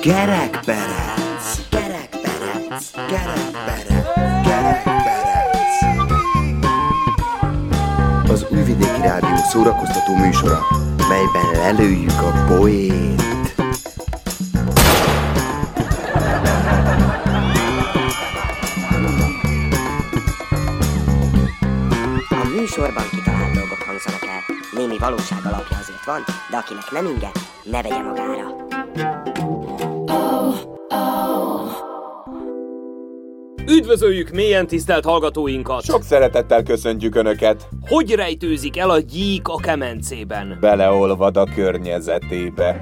Kerekperec, kerekperec, kerekperec, kerekperec. Az Újvidéki Rádió szórakoztató műsora, melyben lelőjük a poét. A műsorban kitalált dolgok hangzanak valóság azért van, de akinek nem inge, ne vegye magára. Üdvözöljük mélyen tisztelt hallgatóinkat! Sok szeretettel köszöntjük Önöket! Hogy rejtőzik el a gyík a kemencében? Beleolvad a környezetébe.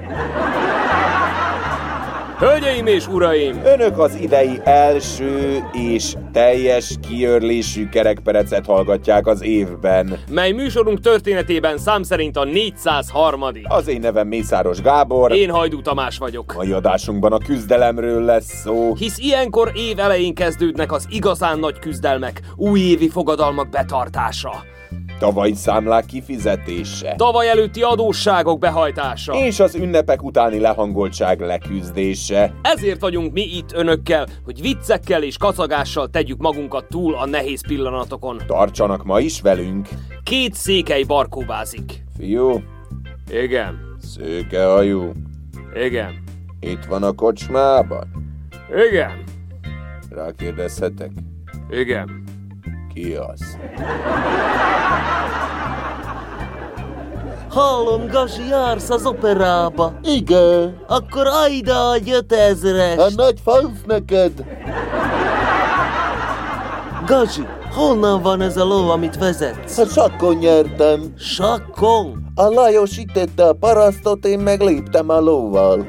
Hölgyeim és uraim! Önök az idei első és teljes kiörlésű kerekperecet hallgatják az évben. Mely műsorunk történetében szám szerint a 403 Az én nevem Mészáros Gábor. Én Hajdú Tamás vagyok. Mai adásunkban a küzdelemről lesz szó. Hisz ilyenkor év elején kezdődnek az igazán nagy küzdelmek, újévi fogadalmak betartása, Tavalyi számlák kifizetése. tavaly előtti adósságok behajtása. És az ünnepek utáni lehangoltság leküzdése. Ezért vagyunk mi itt önökkel, hogy viccekkel és kacagással tegyük magunkat túl a nehéz pillanatokon. Tartsanak ma is velünk. Két székely barkóbázik. Fiú, Igen, szőkehajú, igen, itt van a kocsmában. igen, Rákérdezhetek, igen. Az? Hallom, Gasi, jársz az operába. Igen, Akkor ajda egy ötezres. a nagy fansz neked. Gazsi, honnan van ez a ló, amit vezetsz? A sakkon nyertem. Sakkon? A Lajos itette a parasztot, én meg léptem a lóval.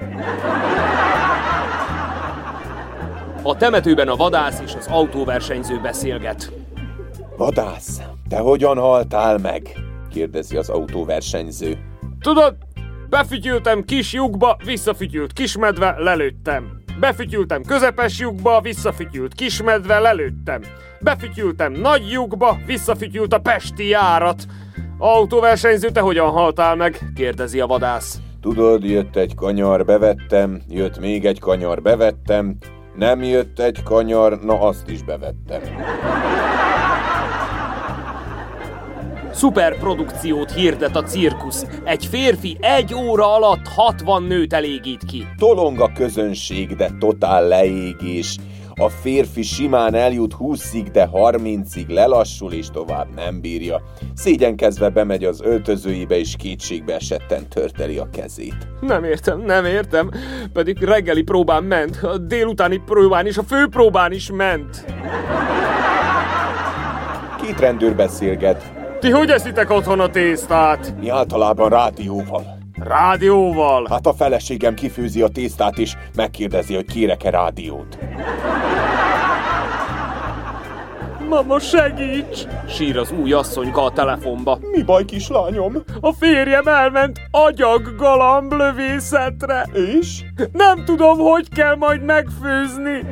A temetőben a vadász és az autóversenyző beszélget. Vadász, te hogyan haltál meg? kérdezi az autóversenyző. Tudod, befütyültem kis lyukba, visszafütyült kismedve, lelőttem. Befütyültem közepes lyukba, visszafütyült kismedve, lelőttem. Befütyültem nagy lyukba, visszafütyült a pesti járat. Autóversenyző, te hogyan haltál meg? kérdezi a vadász. Tudod, jött egy kanyar, bevettem, jött még egy kanyar, bevettem, nem jött egy kanyar, na azt is bevettem. Szuperprodukciót hirdet a cirkusz. Egy férfi egy óra alatt 60 nőt elégít ki. Tolong a közönség, de totál leégés. A férfi simán eljut 20-ig, de 30-ig lelassul és tovább nem bírja. Szégyenkezve bemegy az öltözőibe és kétségbe esetten törteli a kezét. Nem értem, nem értem. Pedig reggeli próbán ment, a délutáni próbán is, a főpróbán is ment. Két rendőr beszélget, Ti hogy eszitek otthon a tésztát? mi általában rádióval. Rádióval. Hát a feleségem kifőzi a tésztát és megkérdezi, hogy kérek-e rádiót. Mama, segíts! Sír az új asszonyka a telefonba. Mi baj, kislányom? A férjem elment agyag galamblövészetre. És? Nem tudom, hogy kell majd megfőzni.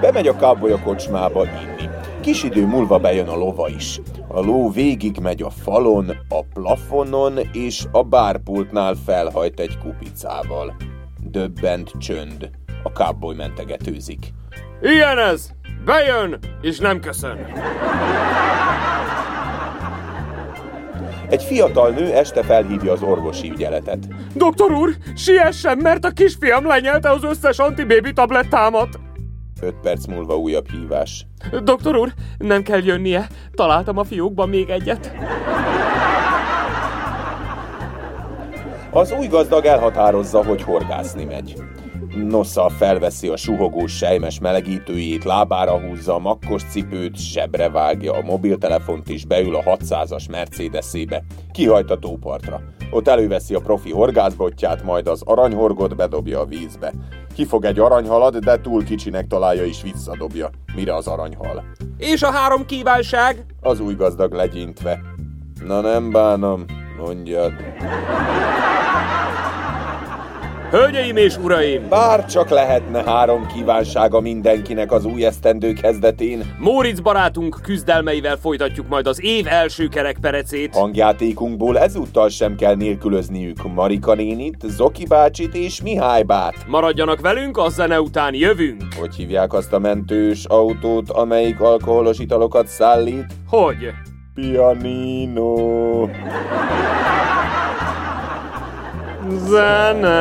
Bemegy a káboly a kocsmába inni. Kis idő múlva bejön a lova is. A ló végig megy a falon, a plafonon és a bárpultnál felhajt egy kupicával. Döbbent csönd. A káboly mentegetőzik. Ilyen ez! Bejön, és nem köszön. Egy fiatal nő este felhívja az orvosi ügyeletet. Doktor úr, siessen, mert a kisfiam lenyelte az összes antibébi tablettámat. Öt perc múlva újabb hívás. Doktor úr, nem kell jönnie. Találtam a fiókban még egyet. Az új gazdag elhatározza, hogy horgászni megy. Nosza felveszi a suhogós sejmes melegítőjét, lábára húzza a makkos cipőt, zsebre vágja a mobiltelefont és beül a 600-as Mercedesébe. Kihajt a tópartra. Ott előveszi a profi horgászbotját, majd az aranyhorgot bedobja a vízbe. Kifog egy aranyhalat, de túl kicsinek találja és visszadobja. Mire az aranyhal? És a három kívánság? Az új gazdag legyintve. Na nem bánom, mondjad. Hölgyeim és uraim! Bár csak lehetne három kívánsága mindenkinek az új esztendő kezdetén. Móricz barátunk küzdelmeivel folytatjuk majd az év első kerekperecét. Hangjátékunkból ezúttal sem kell nélkülözniük Marika nénit, Zoki bácsit és Mihály bát. Maradjanak velünk, a zene után jövünk. Hogy hívják azt a mentős autót, amelyik alkoholos italokat szállít? Hogy? Pianino. Zana.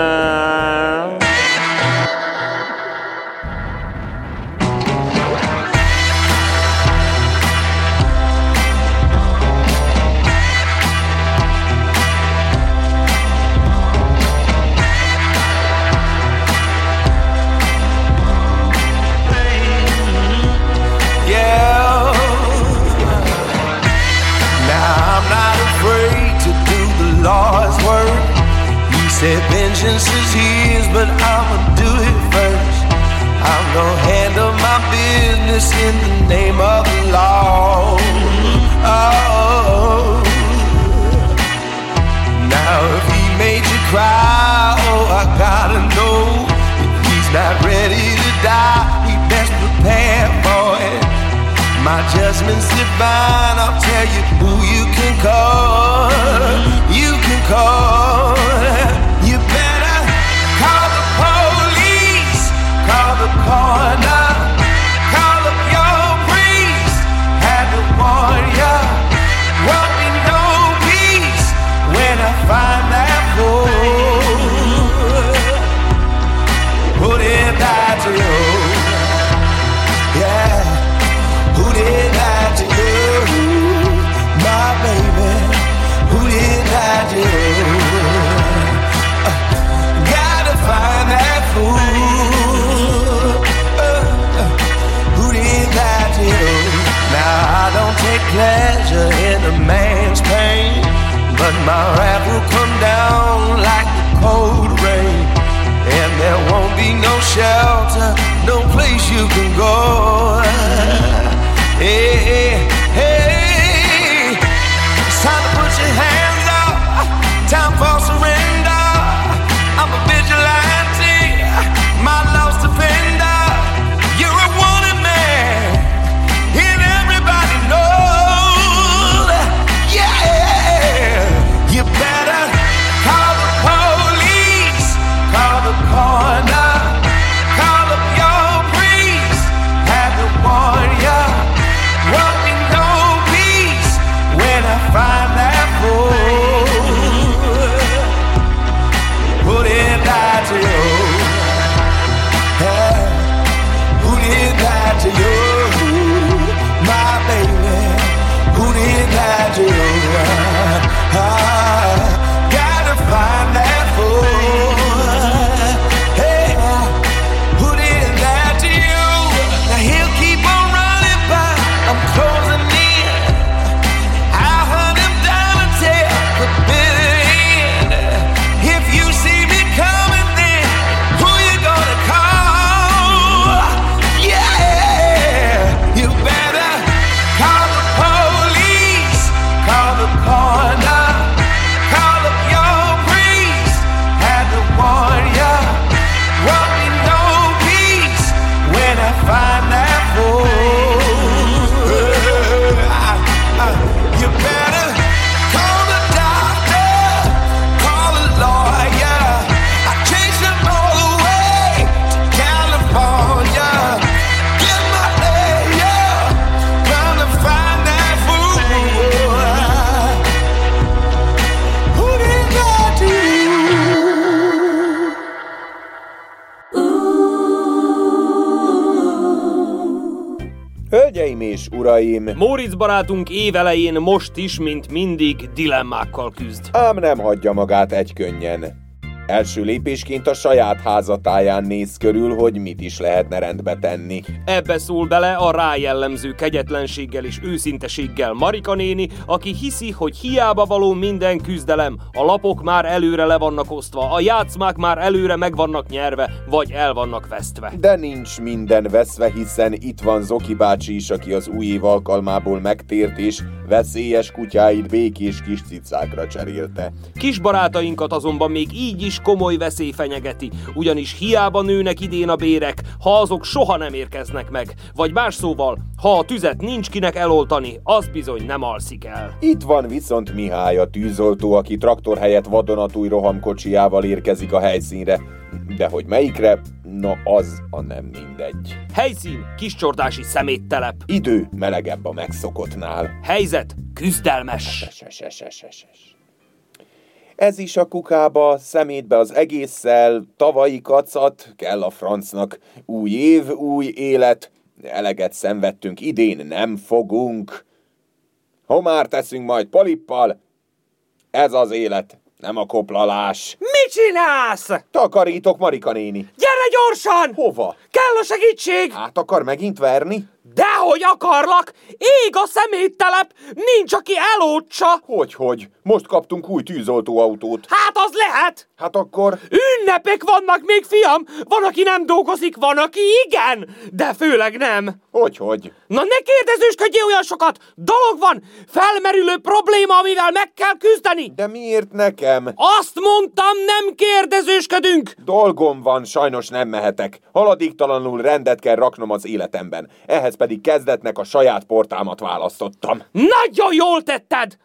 Hölgyeim és uraim! Móricz barátunk évelején most is, mint mindig, dilemmákkal küzd. Ám nem hagyja magát egy könnyen. Első lépésként a saját házatáján néz körül, hogy mit is lehetne rendbe tenni. Ebbe szól bele a rájellemző kegyetlenséggel és őszinteséggel Marika néni, aki hiszi, hogy hiába való minden küzdelem, a lapok már előre le vannak osztva, a játszmák már előre meg vannak nyerve, vagy el vannak vesztve. De nincs minden veszve, hiszen itt van Zoki bácsi is, aki az új év alkalmából megtért és veszélyes kutyáit békés kis cicákra cserélte. Kis barátainkat azonban még így is is komoly veszély fenyegeti, ugyanis hiába nőnek idén a bérek, ha azok soha nem érkeznek meg. Vagy más szóval, ha a tüzet nincs kinek eloltani, az bizony nem alszik el. Itt van viszont Mihály a tűzoltó, aki traktor helyett vadonatúj rohamkocsijával érkezik a helyszínre. De hogy melyikre, na az a nem mindegy. Helyszín, kiscsordási szeméttelep. Idő melegebb a megszokottnál. Helyzet, küzdelmes. Seseseseses. Ez is a kukába, szemétbe az egésszel, tavalyi kacat, kell a francnak. Új év, új élet, eleget szenvedtünk, idén nem fogunk. Homár teszünk majd polippal, ez az élet, nem a koplalás. Mit csinálsz? Takarítok, Marika néni. Gyere gyorsan! Hova? Kell a segítség! Át akar megint verni? Dehogy akarlak! Ég a szeméttelep! Nincs, aki elótsa! Hogy, hogy? Most kaptunk új tűzoltóautót. Hát az lehet! Hát akkor... Ünnepek vannak még, fiam! Van, aki nem dolgozik, van, aki igen! De főleg nem! Hogy, hogy? Na ne kérdezősködjél olyan sokat! Dolog van! Felmerülő probléma, amivel meg kell küzdeni! De miért nekem? Azt mondtam, nem kérdezősködünk! Dolgom van, sajnos nem mehetek. Haladéktalanul rendet kell raknom az életemben. Ehhez pedig kezdetnek a saját portámat választottam. Nagyon jól tetted!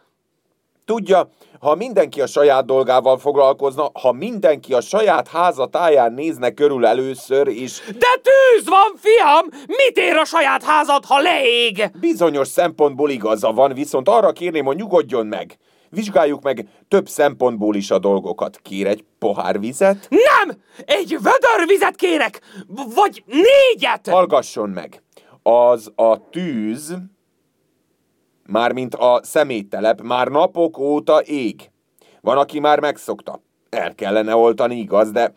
Tudja, ha mindenki a saját dolgával foglalkozna, ha mindenki a saját háza táján nézne körül először is, De tűz van, fiam! Mit ér a saját házad, ha leég? bizonyos szempontból igaza van, viszont arra kérném, hogy nyugodjon meg. Vizsgáljuk meg több szempontból is a dolgokat. Kér egy pohár vizet? Nem! Egy vödör vizet kérek! V- Vagy négyet! Hallgasson meg! Az a tűz, mármint a szeméttelep, már napok óta ég. Van, aki már megszokta. El kellene oltani, igaz, de,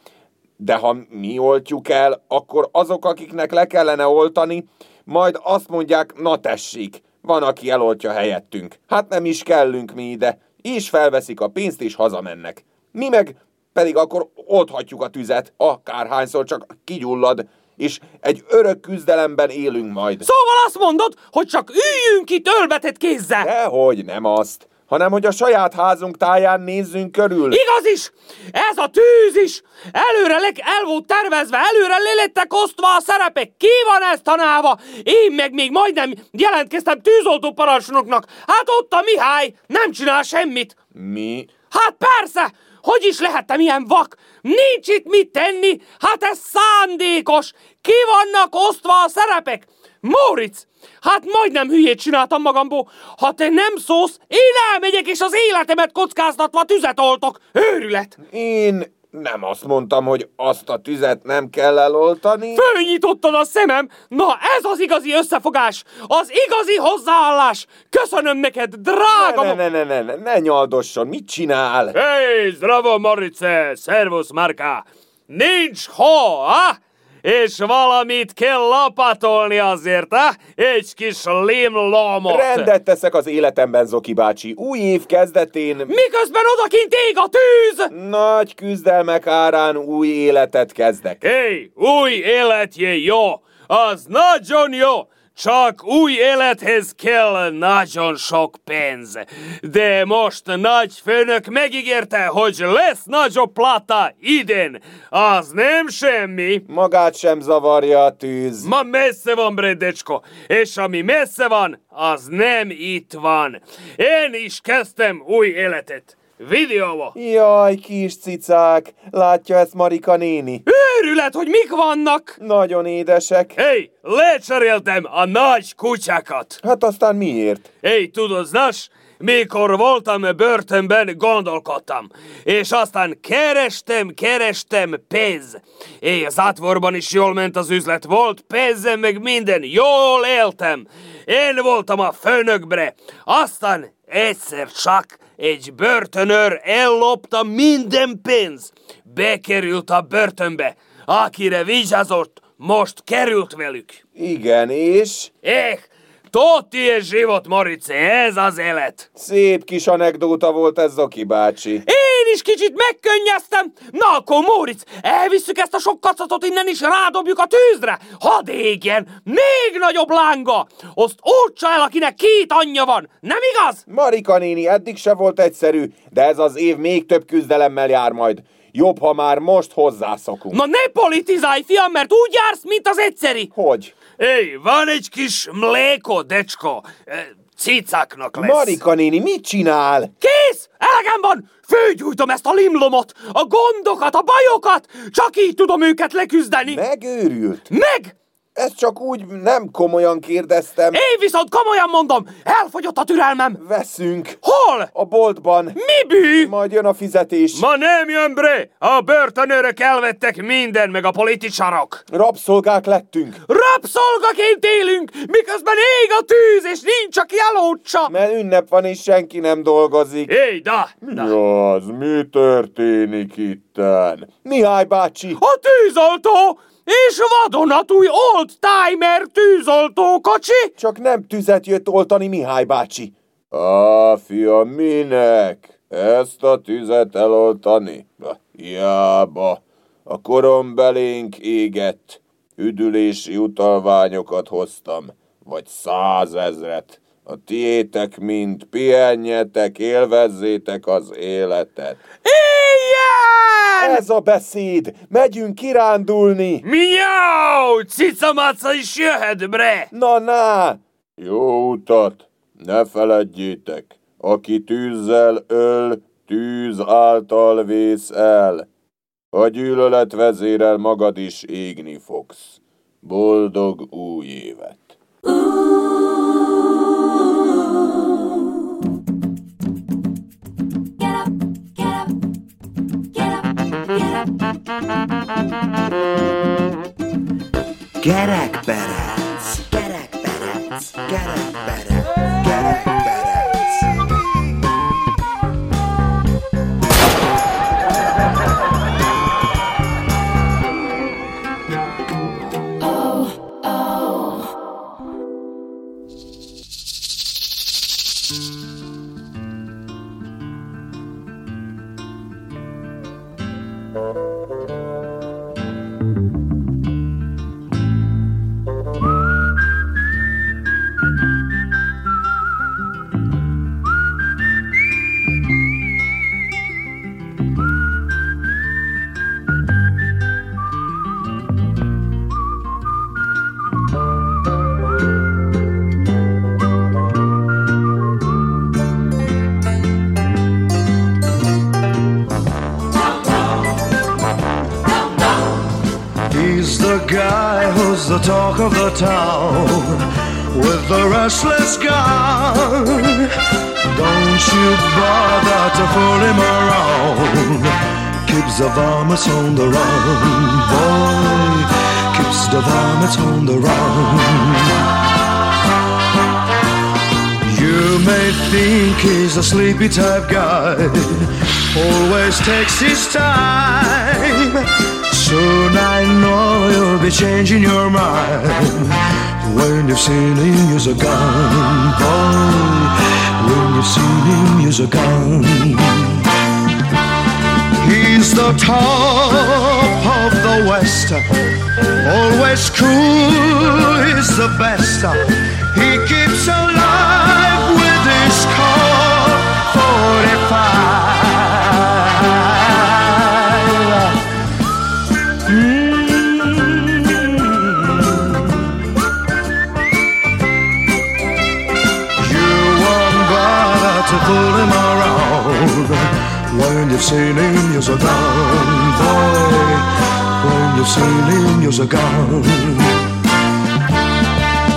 de ha mi oltjuk el, akkor azok, akiknek le kellene oltani, majd azt mondják, na tessék, van, aki eloltja helyettünk. Hát nem is kellünk mi ide. És felveszik a pénzt, és hazamennek. Mi meg pedig akkor oldhatjuk a tüzet, akárhányszor csak kigyullad, és egy örök küzdelemben élünk majd. Szóval azt mondod, hogy csak üljünk itt ölbetett kézzel! Dehogy nem azt, hanem hogy a saját házunk táján nézzünk körül. Igaz is! Ez a tűz is! Előre le, el volt tervezve, előre le lettek osztva a szerepek. Ki van ezt tanálva? Én meg még majdnem jelentkeztem tűzoltó parancsnoknak. Hát ott a Mihály, nem csinál semmit. Mi? Hát persze! Hogy is lehettem ilyen vak? Nincs itt mit tenni, hát ez szándékos! Ki vannak osztva a szerepek? Móricz! Hát majdnem hülyét csináltam magamból. Ha te nem szólsz, én elmegyek és az életemet kockáztatva tüzet oltok. Őrület! Én nem azt mondtam, hogy azt a tüzet nem kell eloltani. Fölnyitottad a szemem! Na ez az igazi összefogás! Az igazi hozzáállás! Köszönöm neked, drága... Ne, ne, ne, ne, ne, ne nyaldosson, mit csinál? Hej, zdravo, Morice! Servus, Marka! Nincs ha, ha? És valamit kell lapatolni azért, ha? Egy kis limlomot! Rendet teszek az életemben, Zoki bácsi. Új év kezdetén Miközben odakint ég a tűz! nagy küzdelmek árán új életet kezdek. Hé, új életje jó! Az nagyon jó! Csak új élethez kell nagyon sok pénz. De most nagy főnök megígérte, hogy lesz nagyobb plata idén. Az nem semmi. Magát sem zavarja a tűz. Ma messze van, Bredecsko, és ami messze van, az nem itt van. Én is kezdtem új életet. Videóba. Jaj, kis cicák, látja ezt Marika néni? Őrület, hogy mik vannak! Nagyon édesek. Hé, hey, lecseréltem a nagy kutyákat! Hát aztán miért? Hé, hey, tudod, Nas, mikor voltam börtönben, gondolkodtam. És aztán kerestem, kerestem pénz. És az átvorban is jól ment az üzlet, volt pénzem, meg minden, jól éltem. Én voltam a főnökbre. Aztán egyszer csak egy börtönőr ellopta minden pénz. Bekerült a börtönbe. Akire vigyázott, most került velük. Igen, és? Eh, tot je život, Morice, ez az élet. Szép kis anekdóta volt ez, Zoki bácsi. Én is kicsit megkönnyeztem. Na akkor, Móricz, elvisszük ezt a sok kacatot innen is rádobjuk a tűzre. Hadd égjen, még nagyobb lánga. Azt útsa el, akinek két anyja van. Nem igaz? Marika néni, eddig se volt egyszerű, de ez az év még több küzdelemmel jár majd. Jobb, ha már most hozzászokunk. Na ne politizálj, fiam, mert úgy jársz, mint az egyszeri. Hogy? Éj, van egy kis mléko, decsko. Eh, Cicáknak lesz. Marika néni mit csinál? Kész! Elegem van! Főgyújtom ezt a limlomot, a gondokat, a bajokat! Csak így tudom őket leküzdeni! Megőrült? Meg! Ezt csak úgy nem komolyan kérdeztem. Én viszont komolyan mondom, elfogyott a türelmem! Veszünk. Hol? A boltban. Mi bű? Majd jön a fizetés. Ma nem jön bre! A börtönőrök elvettek minden, meg a politicsarok! Rabszolgák lettünk. Rabszolgaként élünk, miközben ég a tűz, és nincs, aki elótsa! Mert ünnep van, és senki nem dolgozik. Éj, da! da. Ja, az mi történik itten? Mihály bácsi! A tűzoltó! És vadonatúj old-timer tűzoltó kocsi? Csak nem tüzet jött oltani Mihály bácsi. Á, fiam, minek? Ezt a tüzet eloltani? Hiába. A korom belénk égett. Üdülési utalványokat hoztam. Vagy százezret. A tiétek mind pihenjetek, élvezzétek az életet. Ilyen! Ez a beszéd! Megyünk kirándulni! Miau! Cicamaca is jöhet, bre! Na, na! Jó utat! Ne feledjétek! Aki tűzzel öl, tűz által vész el. A gyűlölet vezérel magad is égni fogsz. Boldog új évet! Gerekperec, guy who's the talk of the town with the restless gun. Don't you bother to fool him around. Keeps the varmints on the run, boy. Keeps the varmints on the run. You may think he's a sleepy type guy, always takes his time. Soon I know you'll be changing your mind when you've seen him use a gun, boy. When you've seen him use a gun. He's the top of the West, always cool, he's the best. He keeps alive you've seen him use a gun, boy. When you've seen him use a gun.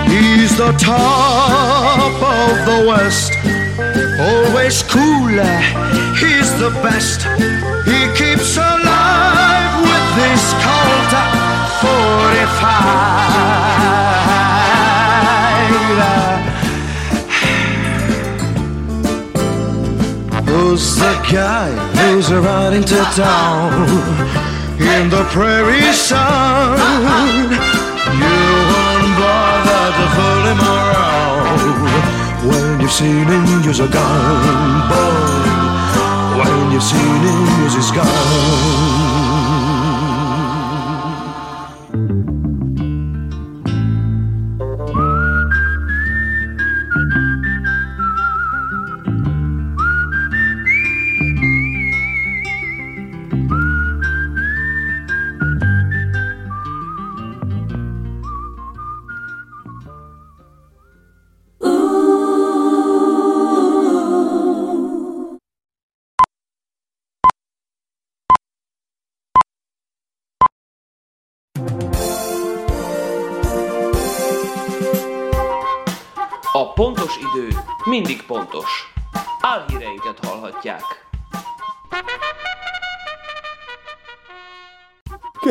He's the top of the West, always cooler. He's the best. He keeps alive with this Colt 45. Who's the guy who's riding to town in the prairie sun? You won't bother to fool him around when you've seen him a gun, boy. When you've seen him use his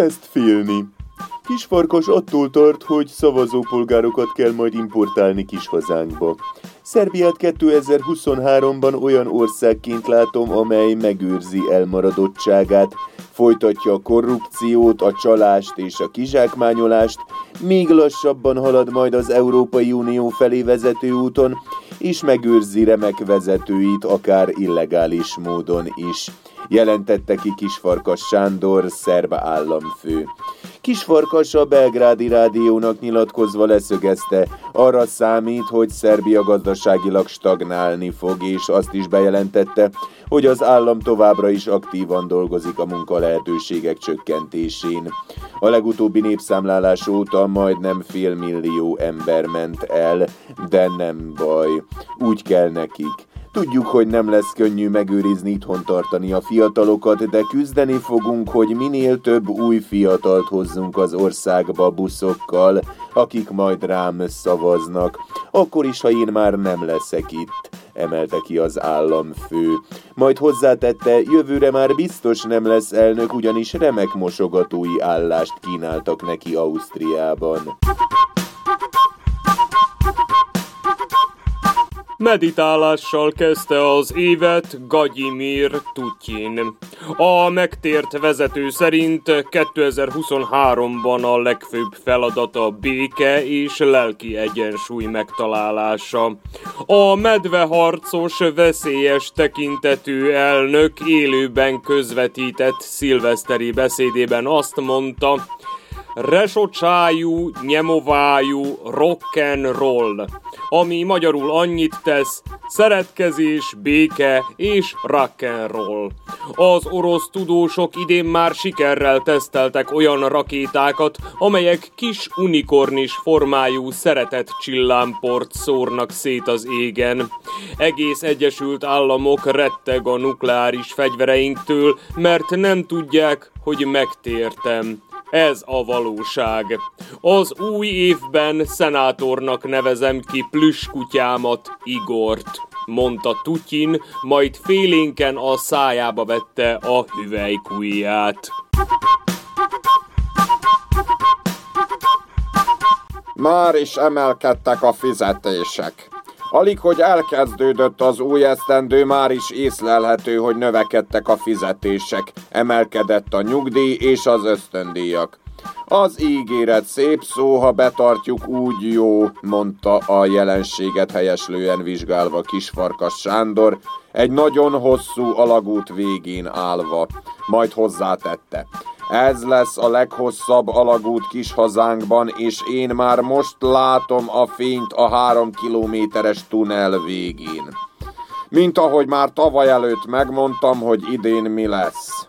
Kezd félni. Kisfarkas attól tart, hogy szavazópolgárokat kell majd importálni kis hazánkba. Szerbiát 2023-ban olyan országként látom, amely megőrzi elmaradottságát, folytatja a korrupciót, a csalást és a kizsákmányolást, még lassabban halad majd az Európai Unió felé vezető úton, és megőrzi remek vezetőit akár illegális módon is jelentette ki Kisfarkas Sándor, szerb államfő. Kisfarkas a belgrádi rádiónak nyilatkozva leszögezte, arra számít, hogy Szerbia gazdaságilag stagnálni fog, és azt is bejelentette, hogy az állam továbbra is aktívan dolgozik a munkalehetőségek csökkentésén. A legutóbbi népszámlálás óta majdnem fél millió ember ment el, de nem baj, úgy kell nekik. Tudjuk, hogy nem lesz könnyű megőrizni itthon tartani a fiatalokat, de küzdeni fogunk, hogy minél több új fiatalt hozzunk az országba buszokkal, akik majd rám szavaznak. Akkor is, ha én már nem leszek itt, emelte ki az államfő. Majd hozzátette, jövőre már biztos nem lesz elnök, ugyanis remek mosogatói állást kínáltak neki Ausztriában. Meditálással kezdte az évet Gagyimir Tutyin. A megtért vezető szerint 2023-ban a legfőbb feladata béke és lelki egyensúly megtalálása. A medveharcos veszélyes tekintetű elnök élőben közvetített szilveszteri beszédében azt mondta, resocsájú, nyemovájú roll, ami magyarul annyit tesz, szeretkezés, béke és roll. Az orosz tudósok idén már sikerrel teszteltek olyan rakétákat, amelyek kis unikornis formájú szeretett csillámport szórnak szét az égen. Egész Egyesült Államok retteg a nukleáris fegyvereinktől, mert nem tudják, hogy megtértem. Ez a valóság. Az új évben szenátornak nevezem ki plüskutyámat, Igort, mondta Tutyin, majd félénken a szájába vette a hüvelykujját. Már is emelkedtek a fizetések. Alig, hogy elkezdődött az új esztendő, már is észlelhető, hogy növekedtek a fizetések, emelkedett a nyugdíj és az ösztöndíjak. Az ígéret szép szó, ha betartjuk úgy jó, mondta a jelenséget helyeslően vizsgálva Kisfarkas Sándor, egy nagyon hosszú alagút végén állva. Majd hozzátette. Ez lesz a leghosszabb alagút kis hazánkban, és én már most látom a fényt a három kilométeres tunnel végén. Mint ahogy már tavaly előtt megmondtam, hogy idén mi lesz.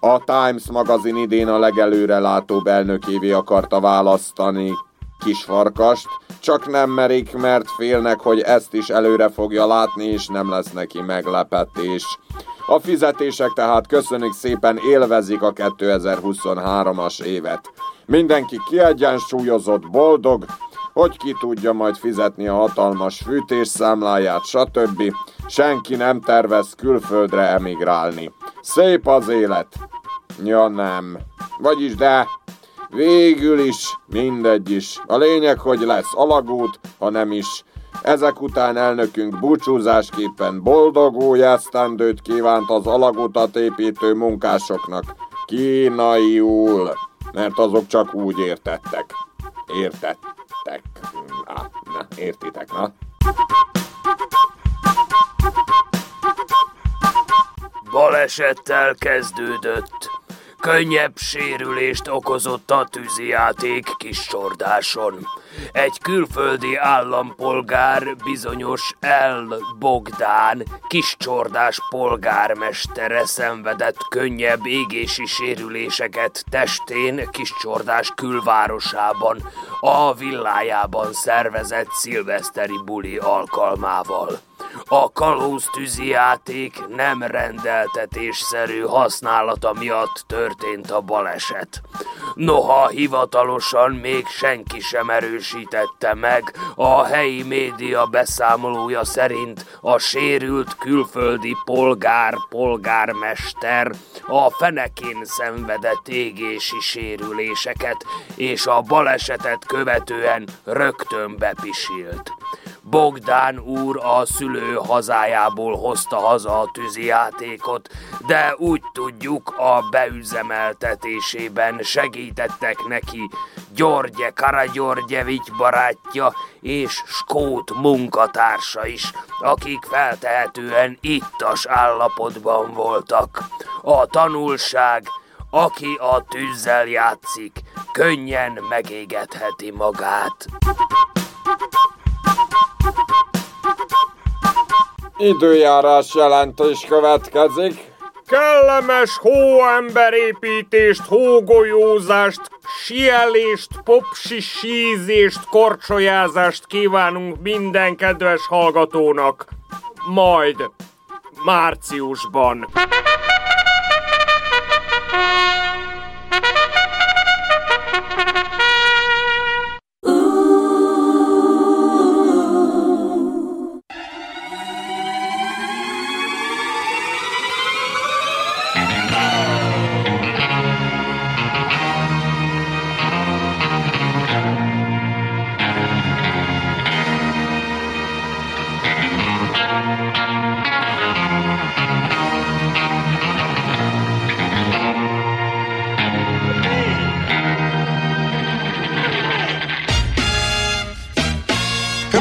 A Times magazin idén a legelőre látóbb elnökévé akarta választani kisfarkast, csak nem merik, mert félnek, hogy ezt is előre fogja látni, és nem lesz neki meglepetés. A fizetések tehát köszönjük szépen élvezik a 2023-as évet. Mindenki kiegyensúlyozott, boldog, hogy ki tudja majd fizetni a hatalmas fűtésszámláját, stb. Senki nem tervez külföldre emigrálni. Szép az élet. Ja nem. Vagyis de, végül is, mindegy is. A lényeg, hogy lesz alagút, ha nem is ezek után elnökünk búcsúzásképpen boldog új esztendőt kívánt az alagutat építő munkásoknak. Kínaiul, mert azok csak úgy értettek. Értettek. Ah, na, értitek, na? Balesettel kezdődött. Könnyebb sérülést okozott a tűzijáték kis csordáson. Egy külföldi állampolgár, bizonyos El Bogdán, kiscsordás polgármestere szenvedett könnyebb égési sérüléseket testén kiscsordás külvárosában, a villájában szervezett szilveszteri buli alkalmával. A kalóz játék nem rendeltetésszerű használata miatt történt a baleset. Noha hivatalosan még senki sem erős erősítette meg. A helyi média beszámolója szerint a sérült külföldi polgár, polgármester a fenekén szenvedett égési sérüléseket, és a balesetet követően rögtön bepisilt. Bogdán úr a szülő hazájából hozta haza a tűzijátékot, de úgy tudjuk, a beüzemeltetésében segítettek neki Györgye Karagyörgyevics barátja és Skót munkatársa is, akik feltehetően ittas állapotban voltak. A tanulság, aki a tűzzel játszik, könnyen megégetheti magát. Időjárás jelentés következik. Kellemes hóemberépítést, hógolyózást, sielést, popsi sízést, korcsolyázást kívánunk minden kedves hallgatónak. Majd márciusban.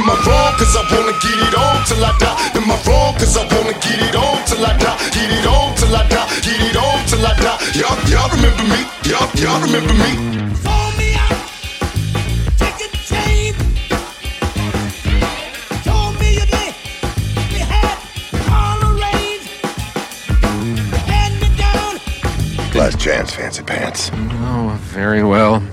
Am I wrong? Cause I wanna get it on till I die. Am I wrong? Cause I wanna get it on till I die. Get it on till I die. Get it on till I die. Y'all, y'all remember me? Y'all, y'all remember me? Call me. Take a chance. Call me a day. We had all the range. Hand me down. Last chance, fancy pants. Oh, very well.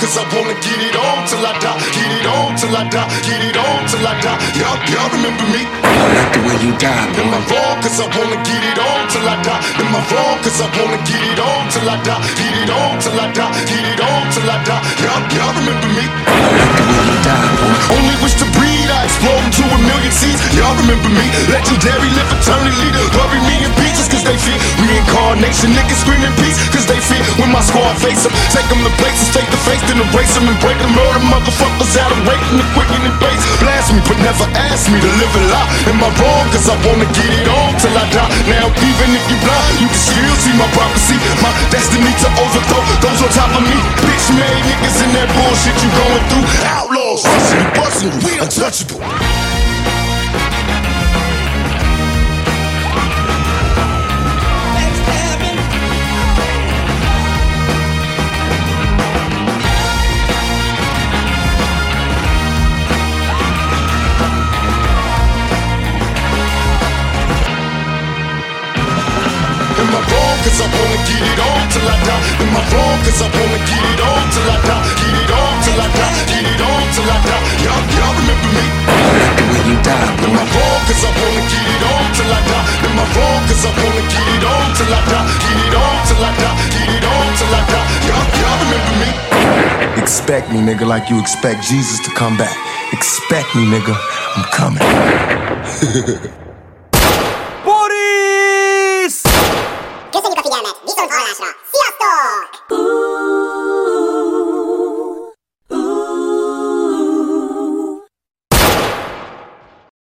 Cause I wanna get it on till I die. Get it on till I die. Get it on till I die. Y'all, y'all remember me? I like the way you die, Am I boy. wrong? Cause I wanna get it on till I die. Am I wrong? Cause I wanna get it on till I die. Get it on till I die. Get it on till I die. Y'all, y'all remember me? I like the way you die, boy. Only wish to breed, I explode into a million seeds. Y'all remember me? Legendary, live eternally. Bury me in pieces cause they fear reincarnation. Niggas screaming peace cause they fear when my squad face them. Take them to places, take the face, then erase them and break them. Murder motherfuckers out of waiting and quicking and base. Blast me, but never ask me to live a lie. Am I wrong? Cause I wanna get it on till I die. Now, even if you blind, you can still see my prophecy. My destiny to overthrow those on top of me. Bitch made niggas in that bullshit you going through. Outlaws, busting busting we untouchable. Cause I wanna get it on till I die. Am I wrong? Cause I wanna get it on till I die. Get it on till I die. Get it on till I die. Y'all, y'all remember me? You die, Am boy. Cause I wanna get it on till I die. Am I wanna get it on till I die. Get it on till I die. Get it on till I die. Y'all, y'all remember me? Expect me, nigga, like you expect Jesus to come back. Expect me, nigga. I'm coming.